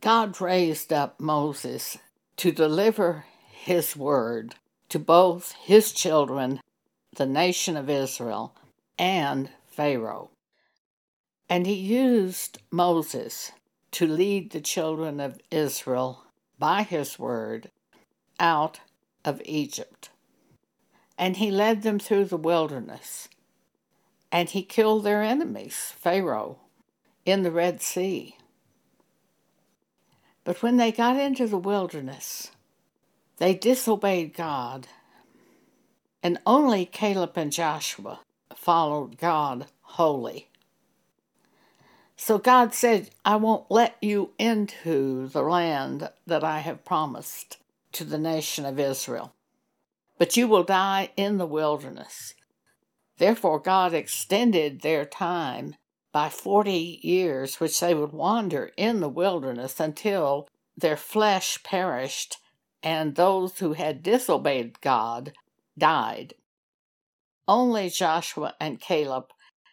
God raised up Moses to deliver his word to both his children, the nation of Israel, and Pharaoh. And he used Moses to lead the children of Israel by his word out of Egypt. And he led them through the wilderness. And he killed their enemies, Pharaoh, in the Red Sea. But when they got into the wilderness, they disobeyed God, and only Caleb and Joshua followed God wholly. So God said, I won't let you into the land that I have promised to the nation of Israel, but you will die in the wilderness. Therefore, God extended their time by 40 years, which they would wander in the wilderness until their flesh perished and those who had disobeyed God died. Only Joshua and Caleb,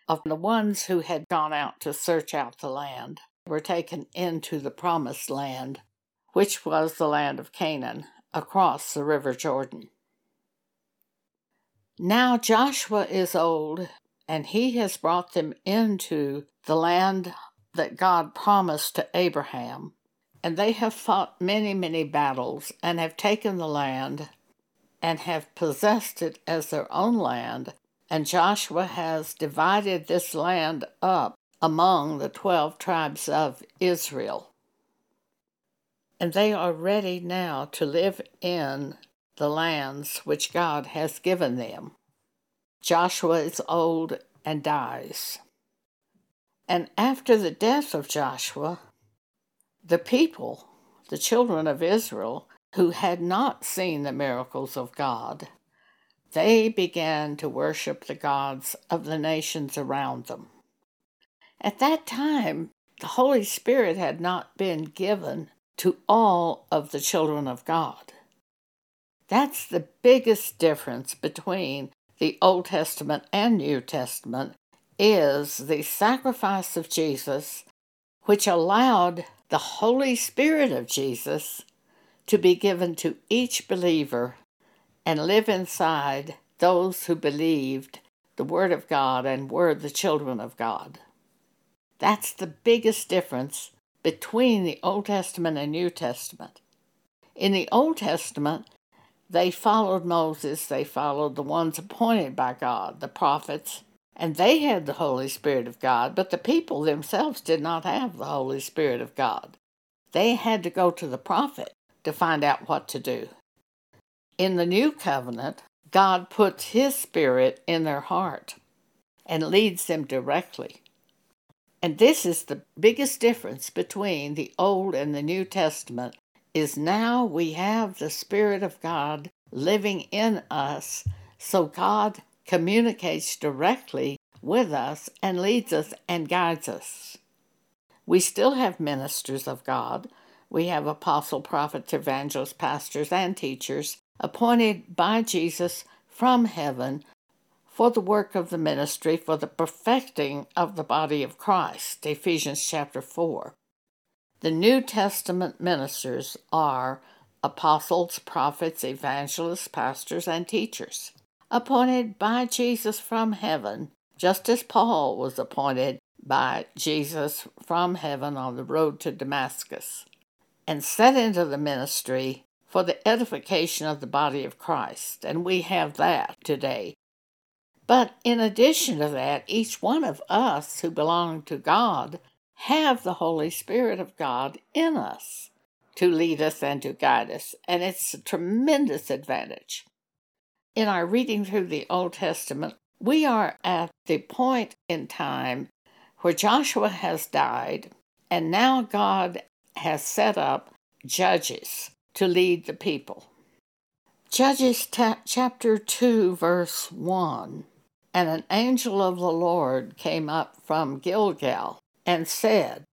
of the ones who had gone out to search out the land, were taken into the promised land, which was the land of Canaan, across the river Jordan. Now Joshua is old and he has brought them into the land that God promised to Abraham. And they have fought many, many battles and have taken the land and have possessed it as their own land. And Joshua has divided this land up among the twelve tribes of Israel. And they are ready now to live in the lands which God has given them. Joshua is old and dies. And after the death of Joshua, the people, the children of Israel, who had not seen the miracles of God, they began to worship the gods of the nations around them. At that time, the Holy Spirit had not been given to all of the children of God. That's the biggest difference between the Old Testament and New Testament is the sacrifice of Jesus, which allowed the Holy Spirit of Jesus to be given to each believer and live inside those who believed the Word of God and were the children of God. That's the biggest difference between the Old Testament and New Testament. In the Old Testament, they followed Moses, they followed the ones appointed by God, the prophets, and they had the Holy Spirit of God, but the people themselves did not have the Holy Spirit of God. They had to go to the prophet to find out what to do. In the new covenant, God puts His Spirit in their heart and leads them directly. And this is the biggest difference between the Old and the New Testament is now we have the Spirit of God living in us, so God communicates directly with us and leads us and guides us. We still have ministers of God. We have apostle, prophets, evangelists, pastors, and teachers appointed by Jesus from heaven for the work of the ministry, for the perfecting of the body of Christ. Ephesians chapter 4. The New Testament ministers are apostles, prophets, evangelists, pastors, and teachers, appointed by Jesus from heaven, just as Paul was appointed by Jesus from heaven on the road to Damascus, and set into the ministry for the edification of the body of Christ. And we have that today. But in addition to that, each one of us who belong to God have the Holy Spirit of God in us to lead us and to guide us, and it's a tremendous advantage. In our reading through the Old Testament, we are at the point in time where Joshua has died, and now God has set up judges to lead the people. Judges ta- chapter 2, verse 1 And an angel of the Lord came up from Gilgal and said,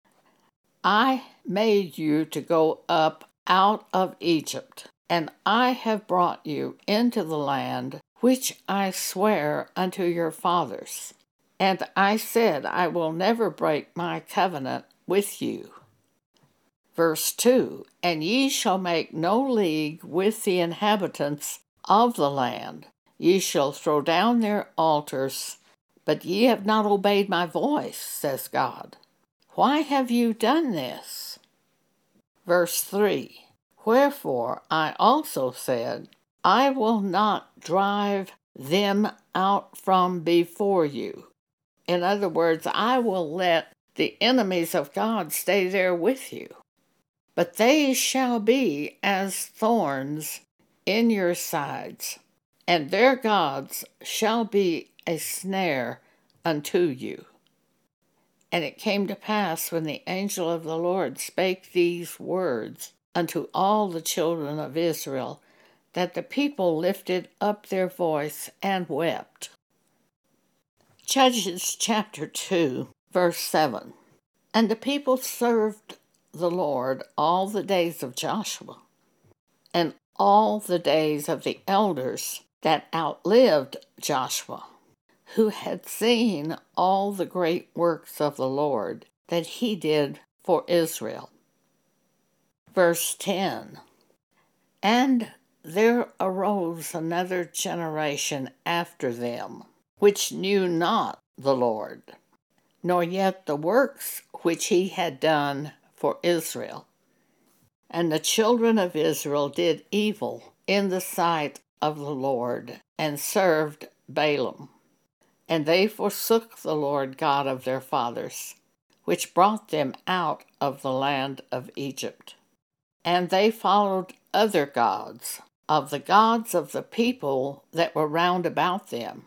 I made you to go up out of Egypt, and I have brought you into the land which I swear unto your fathers. And I said, I will never break my covenant with you. Verse 2 And ye shall make no league with the inhabitants of the land. Ye shall throw down their altars, but ye have not obeyed my voice, says God. Why have you done this? Verse 3 Wherefore I also said, I will not drive them out from before you. In other words, I will let the enemies of God stay there with you. But they shall be as thorns in your sides, and their gods shall be a snare unto you. And it came to pass when the angel of the Lord spake these words unto all the children of Israel, that the people lifted up their voice and wept. Judges chapter 2, verse 7. And the people served the Lord all the days of Joshua, and all the days of the elders that outlived Joshua, who had seen all the great works of the Lord that he did for Israel. Verse 10 And there arose another generation after them, which knew not the Lord, nor yet the works which he had done for Israel. And the children of Israel did evil in the sight of the Lord, and served Baalim. And they forsook the Lord God of their fathers, which brought them out of the land of Egypt. And they followed other gods, of the gods of the people that were round about them,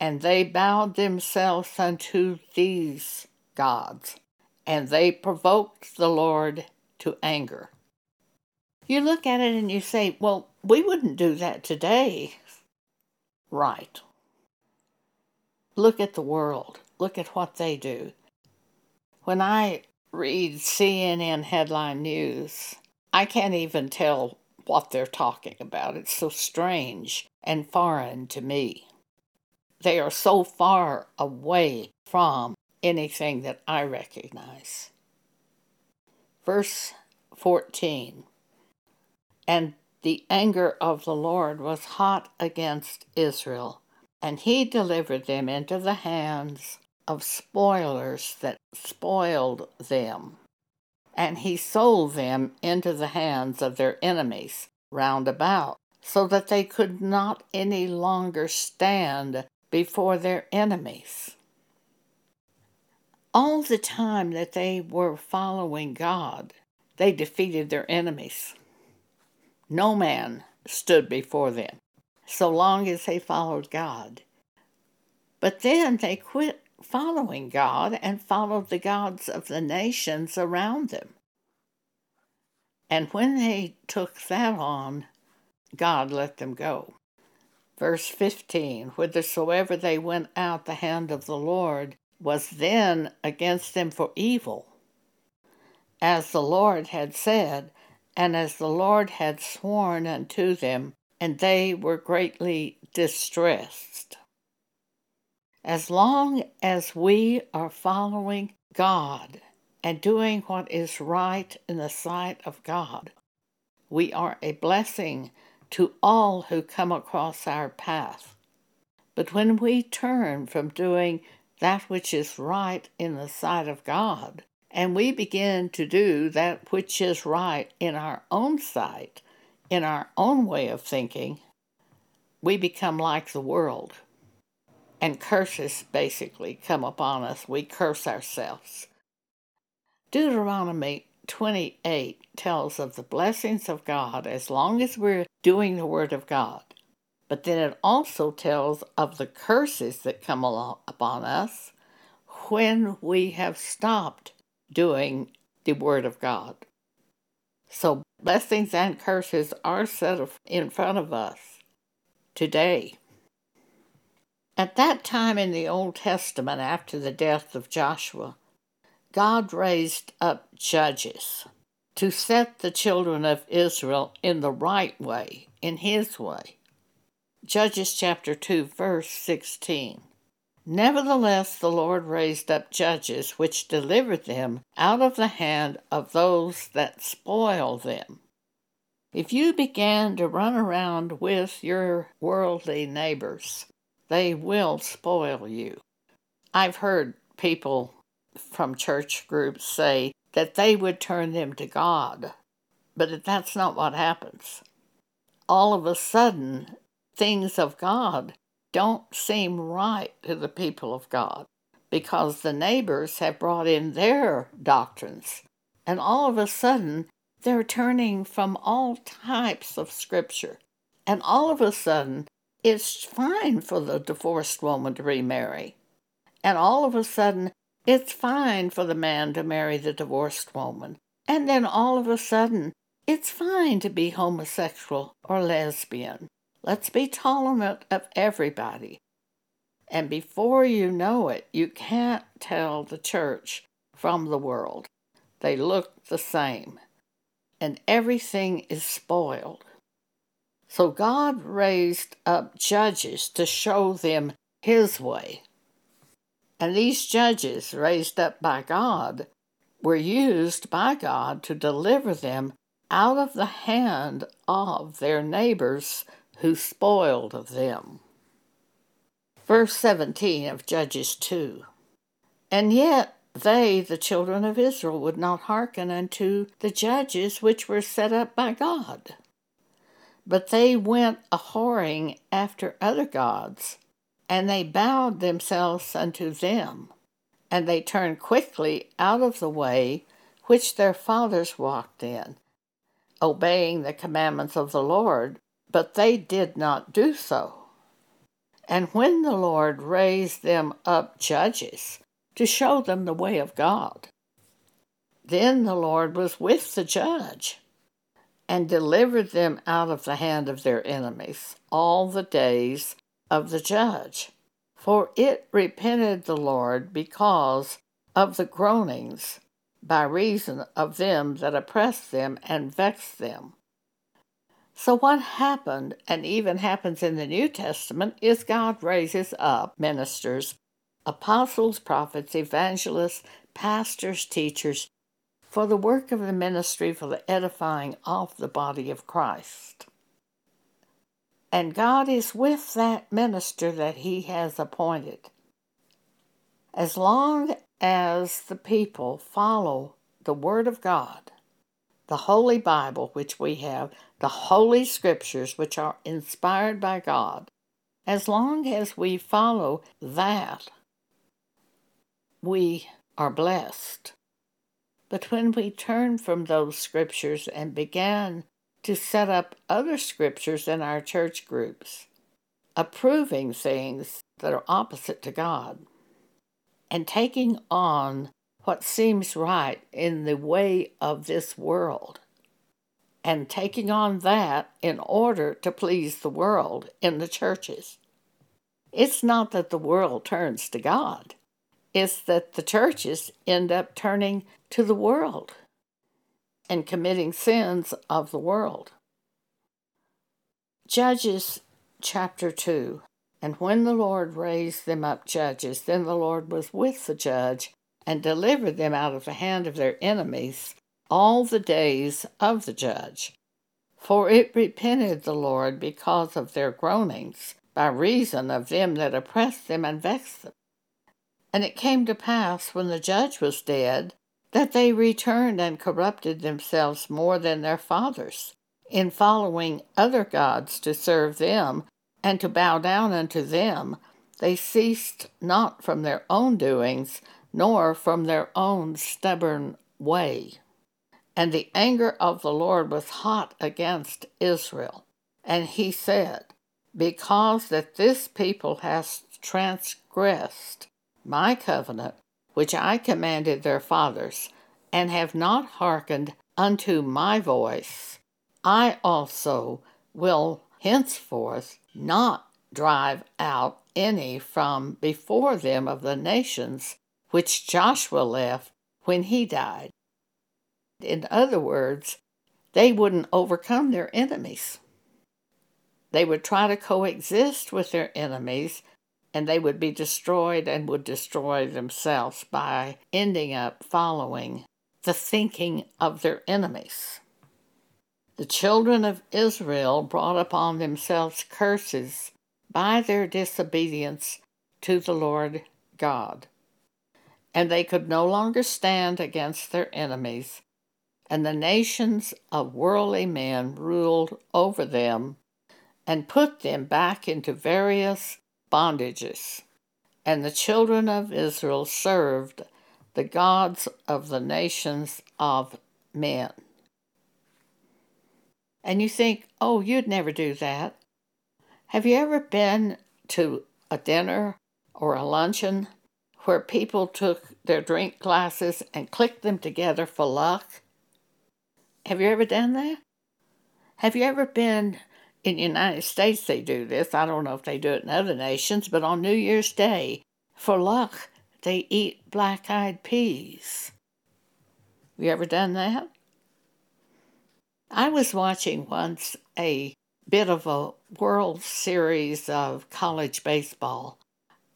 and they bowed themselves unto these gods and they provoked the Lord to anger. You look at it and you say, well, we wouldn't do that today. Right. Look at the world. Look at what they do. When I read CNN headline news, I can't even tell what they're talking about. It's so strange and foreign to me. They are so far away from anything that I recognize. Verse 14 And the anger of the Lord was hot against Israel, and he delivered them into the hands of spoilers that spoiled them. And he sold them into the hands of their enemies round about, so that they could not any longer stand before their enemies all the time that they were following God, they defeated their enemies. No man stood before them so long as they followed God. But then they quit following God and followed the gods of the nations around them. And when they took that on, God let them go. Verse 15 Whithersoever they went out, the hand of the Lord was then against them for evil, as the Lord had said, and as the Lord had sworn unto them, and they were greatly distressed. As long as we are following God and doing what is right in the sight of God, we are a blessing to all who come across our path. But when we turn from doing that which is right in the sight of God, and we begin to do that which is right in our own sight, in our own way of thinking, we become like the world. And curses basically come upon us. We curse ourselves. Deuteronomy 28 tells of the blessings of God as long as we're doing the Word of God. But then it also tells of the curses that come along upon us when we have stopped doing the Word of God. So blessings and curses are set in front of us today. At that time in the Old Testament, after the death of Joshua, God raised up judges to set the children of Israel in the right way, in His way. Judges chapter 2, verse 16. Nevertheless, the Lord raised up judges which delivered them out of the hand of those that spoil them. If you began to run around with your worldly neighbors, they will spoil you. I've heard people from church groups say that they would turn them to God, but that's not what happens. All of a sudden, things of God don't seem right to the people of God because the neighbors have brought in their doctrines. And all of a sudden, they're turning from all types of scripture. And all of a sudden, it's fine for the divorced woman to remarry. And all of a sudden, it's fine for the man to marry the divorced woman. And then all of a sudden, it's fine to be homosexual or lesbian. Let's be tolerant of everybody. And before you know it, you can't tell the church from the world. They look the same. And everything is spoiled. So God raised up judges to show them His way. And these judges, raised up by God, were used by God to deliver them out of the hand of their neighbors who spoiled them. Verse 17 of Judges 2 And yet they, the children of Israel, would not hearken unto the judges which were set up by God. But they went a whoring after other gods, and they bowed themselves unto them, and they turned quickly out of the way which their fathers walked in, obeying the commandments of the Lord, but they did not do so. And when the Lord raised them up judges to show them the way of God, then the Lord was with the judge and delivered them out of the hand of their enemies all the days of the judge. For it repented the Lord because of the groanings by reason of them that oppressed them and vexed them. So, what happened, and even happens in the New Testament, is God raises up ministers, apostles, prophets, evangelists, pastors, teachers, for the work of the ministry for the edifying of the body of Christ. And God is with that minister that he has appointed. As long as the people follow the Word of God, the Holy Bible, which we have, the Holy Scriptures, which are inspired by God, as long as we follow that, we are blessed. But when we turn from those scriptures and begin to set up other scriptures in our church groups, approving things that are opposite to God, and taking on what seems right in the way of this world, and taking on that in order to please the world in the churches. It's not that the world turns to God, it's that the churches end up turning to the world and committing sins of the world. Judges chapter 2 And when the Lord raised them up judges, then the Lord was with the judge and delivered them out of the hand of their enemies all the days of the judge. For it repented the Lord because of their groanings, by reason of them that oppressed them and vexed them. And it came to pass, when the judge was dead, that they returned and corrupted themselves more than their fathers, in following other gods to serve them and to bow down unto them. They ceased not from their own doings, nor from their own stubborn way. And the anger of the Lord was hot against Israel. And he said, Because that this people has transgressed my covenant, which I commanded their fathers, and have not hearkened unto my voice, I also will henceforth not drive out any from before them of the nations which Joshua left when he died. In other words, they wouldn't overcome their enemies. They would try to coexist with their enemies, and they would be destroyed and would destroy themselves by ending up following the thinking of their enemies. The children of Israel brought upon themselves curses by their disobedience to the Lord God. And they could no longer stand against their enemies, and the nations of worldly men ruled over them and put them back into various bondages. And the children of Israel served the gods of the nations of men. And you think, oh, you'd never do that. Have you ever been to a dinner or a luncheon where people took their drink glasses and clicked them together for luck? Have you ever done that? Have you ever been in the United States? They do this. I don't know if they do it in other nations, but on New Year's Day, for luck, they eat black eyed peas. Have you ever done that? I was watching once a bit of a World Series of college baseball,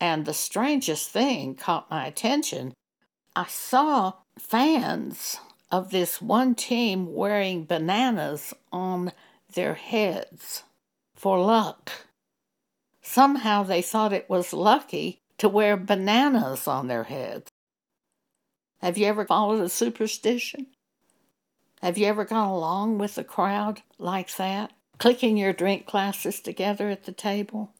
and the strangest thing caught my attention. I saw fans of this one team wearing bananas on their heads for luck. Somehow they thought it was lucky to wear bananas on their heads. Have you ever followed a superstition? Have you ever gone along with the crowd like that, clicking your drink glasses together at the table?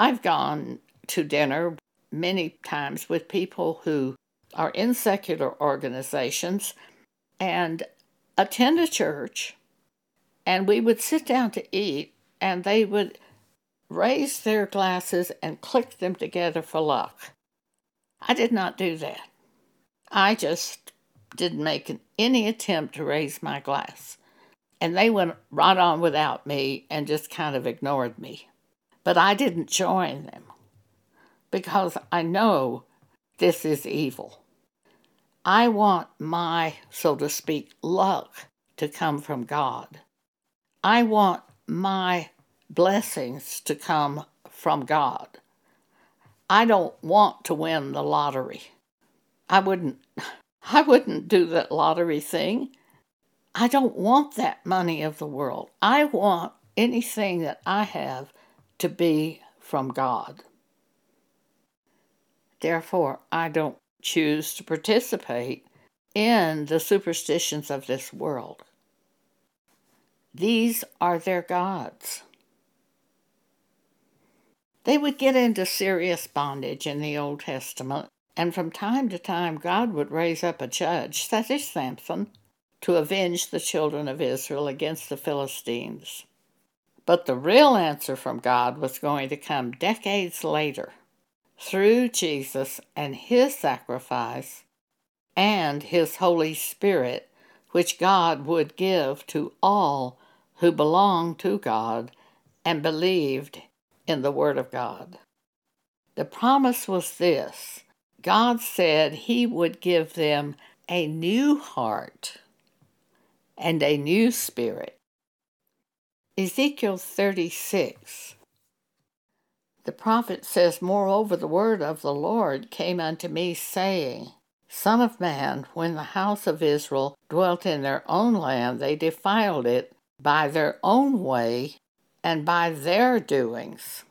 I've gone to dinner many times with people who are in secular organizations and attend a church, and we would sit down to eat, and they would raise their glasses and click them together for luck. I did not do that. I just didn't make any attempt to raise my glass. And they went right on without me and just kind of ignored me. But I didn't join them because I know this is evil. I want my, so to speak, luck to come from God. I want my blessings to come from God. I don't want to win the lottery. I wouldn't I wouldn't do that lottery thing. I don't want that money of the world. I want anything that I have to be from God. Therefore, I don't choose to participate in the superstitions of this world. These are their gods. They would get into serious bondage in the Old Testament and from time to time, God would raise up a judge, such as Samson, to avenge the children of Israel against the Philistines. But the real answer from God was going to come decades later through Jesus and his sacrifice and his Holy Spirit, which God would give to all who belonged to God and believed in the Word of God. The promise was this God said He would give them a new heart and a new spirit. Ezekiel 36. The prophet says, Moreover, the word of the Lord came unto me, saying, Son of man, when the house of Israel dwelt in their own land, they defiled it by their own way and by their doings.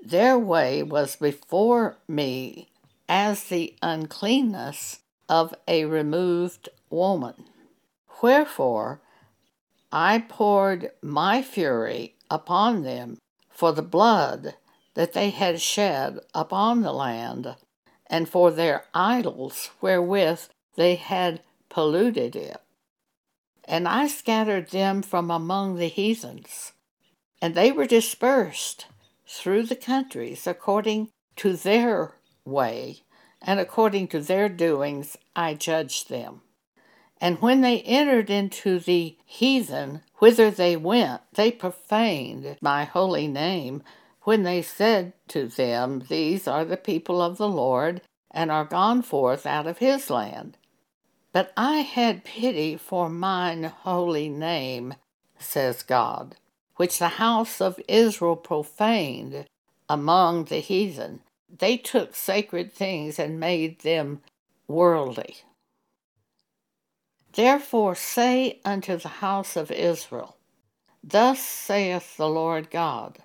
Their way was before me as the uncleanness of a removed woman. Wherefore I poured my fury upon them for the blood that they had shed upon the land, and for their idols wherewith they had polluted it. And I scattered them from among the heathens, and they were dispersed through the countries according to their way, and according to their doings I judged them. And when they entered into the heathen, whither they went, they profaned my holy name, when they said to them, These are the people of the Lord, and are gone forth out of his land. But I had pity for mine holy name, says God, which the house of Israel profaned among the heathen. They took sacred things and made them worldly. Therefore say unto the house of Israel, Thus saith the Lord God,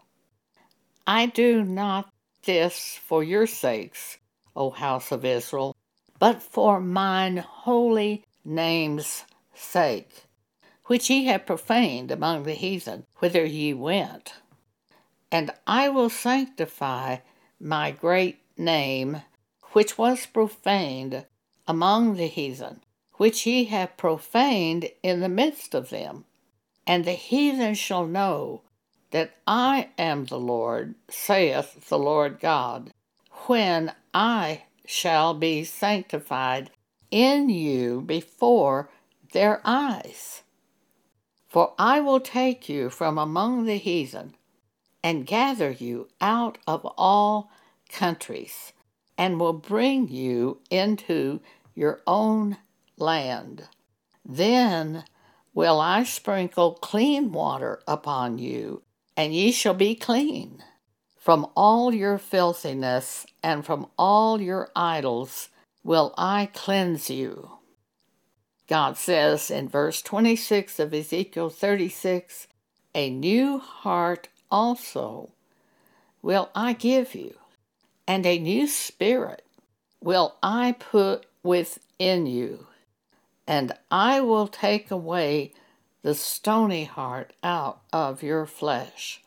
I do not this for your sakes, O house of Israel, but for mine holy name's sake, which ye have profaned among the heathen, whither ye went. And I will sanctify my great name, which was profaned among the heathen, which ye have profaned in the midst of them. And the heathen shall know that I am the Lord, saith the Lord God, when I shall be sanctified in you before their eyes. For I will take you from among the heathen, and gather you out of all countries, and will bring you into your own land. Then will I sprinkle clean water upon you, and ye shall be clean. From all your filthiness and from all your idols will I cleanse you. God says in verse 26 of Ezekiel 36 A new heart also will I give you, and a new spirit will I put within you, and I will take away the stony heart out of your flesh,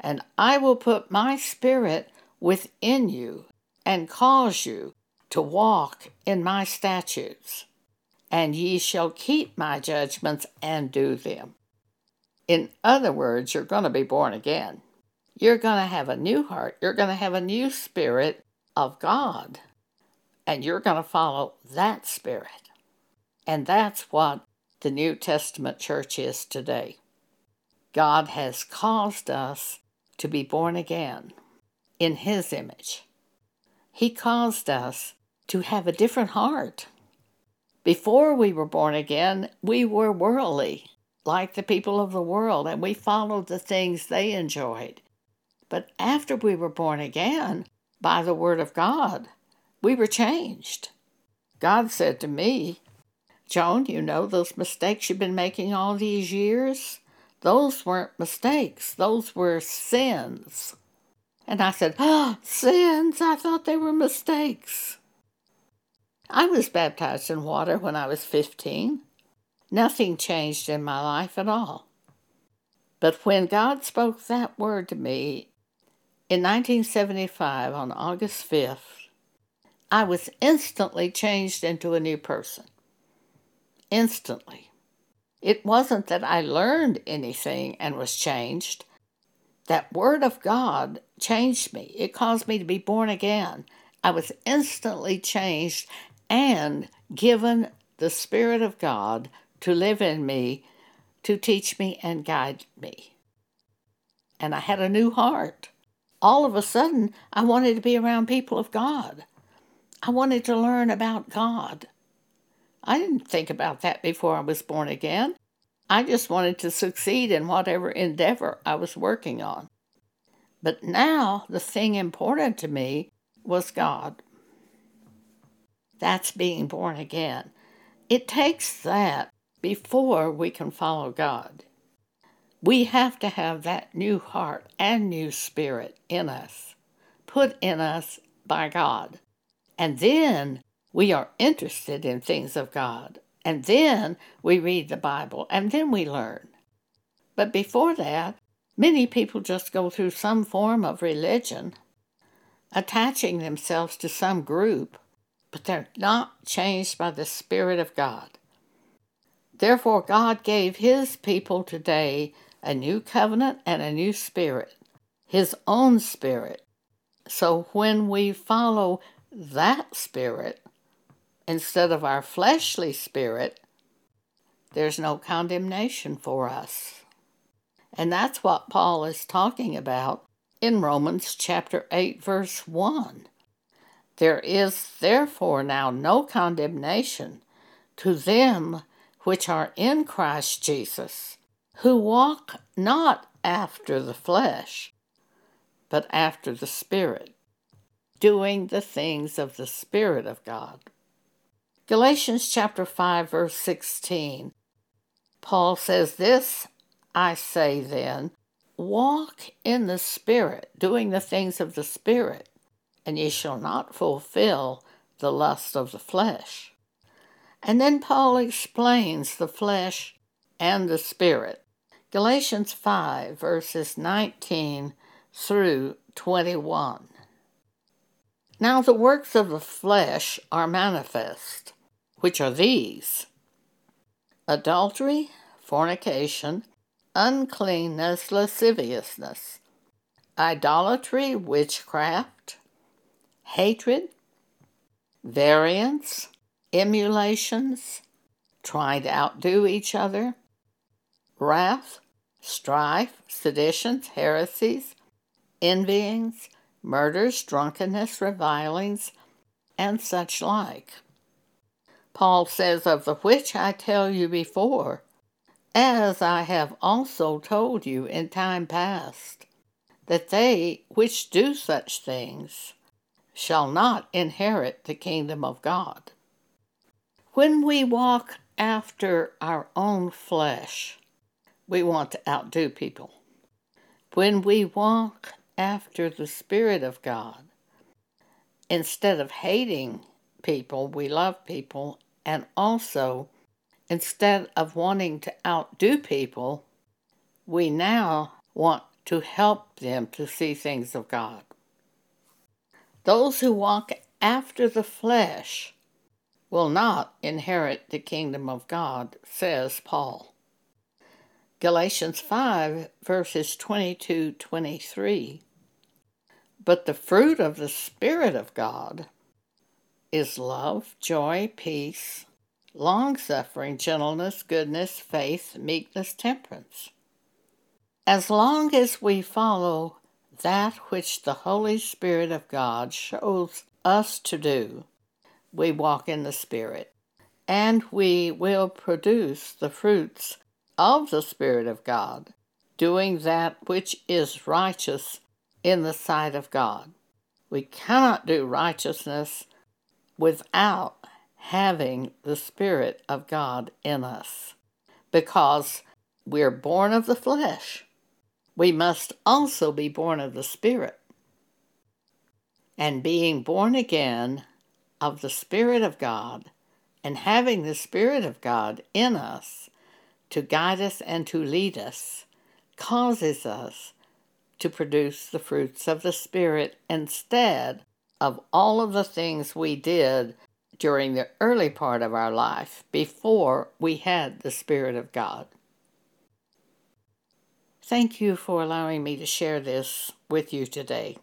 and I will put my spirit within you, and cause you to walk in my statutes, and ye shall keep my judgments and do them. In other words, you're going to be born again. You're going to have a new heart. You're going to have a new spirit of God. And you're going to follow that spirit. And that's what the New Testament church is today. God has caused us to be born again in His image. He caused us to have a different heart. Before we were born again, we were worldly like the people of the world, and we followed the things they enjoyed. But after we were born again by the Word of God, we were changed. God said to me, Joan, you know those mistakes you've been making all these years? Those weren't mistakes, those were sins. And I said, Oh, sins? I thought they were mistakes. I was baptized in water when I was 15. Nothing changed in my life at all. But when God spoke that word to me in 1975 on August 5th, I was instantly changed into a new person. Instantly. It wasn't that I learned anything and was changed. That Word of God changed me. It caused me to be born again. I was instantly changed and given the Spirit of God to live in me, to teach me and guide me. And I had a new heart. All of a sudden, I wanted to be around people of God. I wanted to learn about God. I didn't think about that before I was born again. I just wanted to succeed in whatever endeavor I was working on. But now the thing important to me was God. That's being born again. It takes that before we can follow God. We have to have that new heart and new spirit in us, put in us by God. And then we are interested in things of God. And then we read the Bible and then we learn. But before that, many people just go through some form of religion, attaching themselves to some group, but they're not changed by the Spirit of God. Therefore, God gave His people today a new covenant and a new spirit, His own spirit. So when we follow that spirit instead of our fleshly spirit, there's no condemnation for us. And that's what Paul is talking about in Romans chapter 8, verse 1. There is therefore now no condemnation to them which are in Christ Jesus, who walk not after the flesh, but after the Spirit, doing the things of the Spirit of God. Galatians chapter 5 verse 16. Paul says this, I say then, walk in the Spirit, doing the things of the Spirit, and ye shall not fulfill the lust of the flesh. And then Paul explains the flesh and the Spirit. Galatians 5, verses 19 through 21. Now the works of the flesh are manifest, which are these adultery, fornication, uncleanness, lasciviousness, idolatry, witchcraft, hatred, variance, emulations, trying to outdo each other, wrath, strife, seditions, heresies, envyings, murders, drunkenness, revilings, and such like. Paul says, Of the which I tell you before, as I have also told you in time past, that they which do such things shall not inherit the kingdom of God. When we walk after our own flesh, we want to outdo people. When we walk after the Spirit of God, instead of hating people, we love people, and also instead of wanting to outdo people, we now want to help them to see things of God. Those who walk after the flesh will not inherit the kingdom of God, says Paul. Galatians 5, verses 22 23. But the fruit of the Spirit of God is love, joy, peace, long suffering, gentleness, goodness, faith, meekness, temperance. As long as we follow that which the Holy Spirit of God shows us to do, we walk in the Spirit, and we will produce the fruits of the Spirit of God, doing that which is righteous in the sight of God. We cannot do righteousness without having the Spirit of God in us, because we're born of the flesh. We must also be born of the Spirit. And being born again of the Spirit of God, and having the Spirit of God in us, to guide us and to lead us causes us to produce the fruits of the Spirit instead of all of the things we did during the early part of our life before we had the Spirit of God. Thank you for allowing me to share this with you today.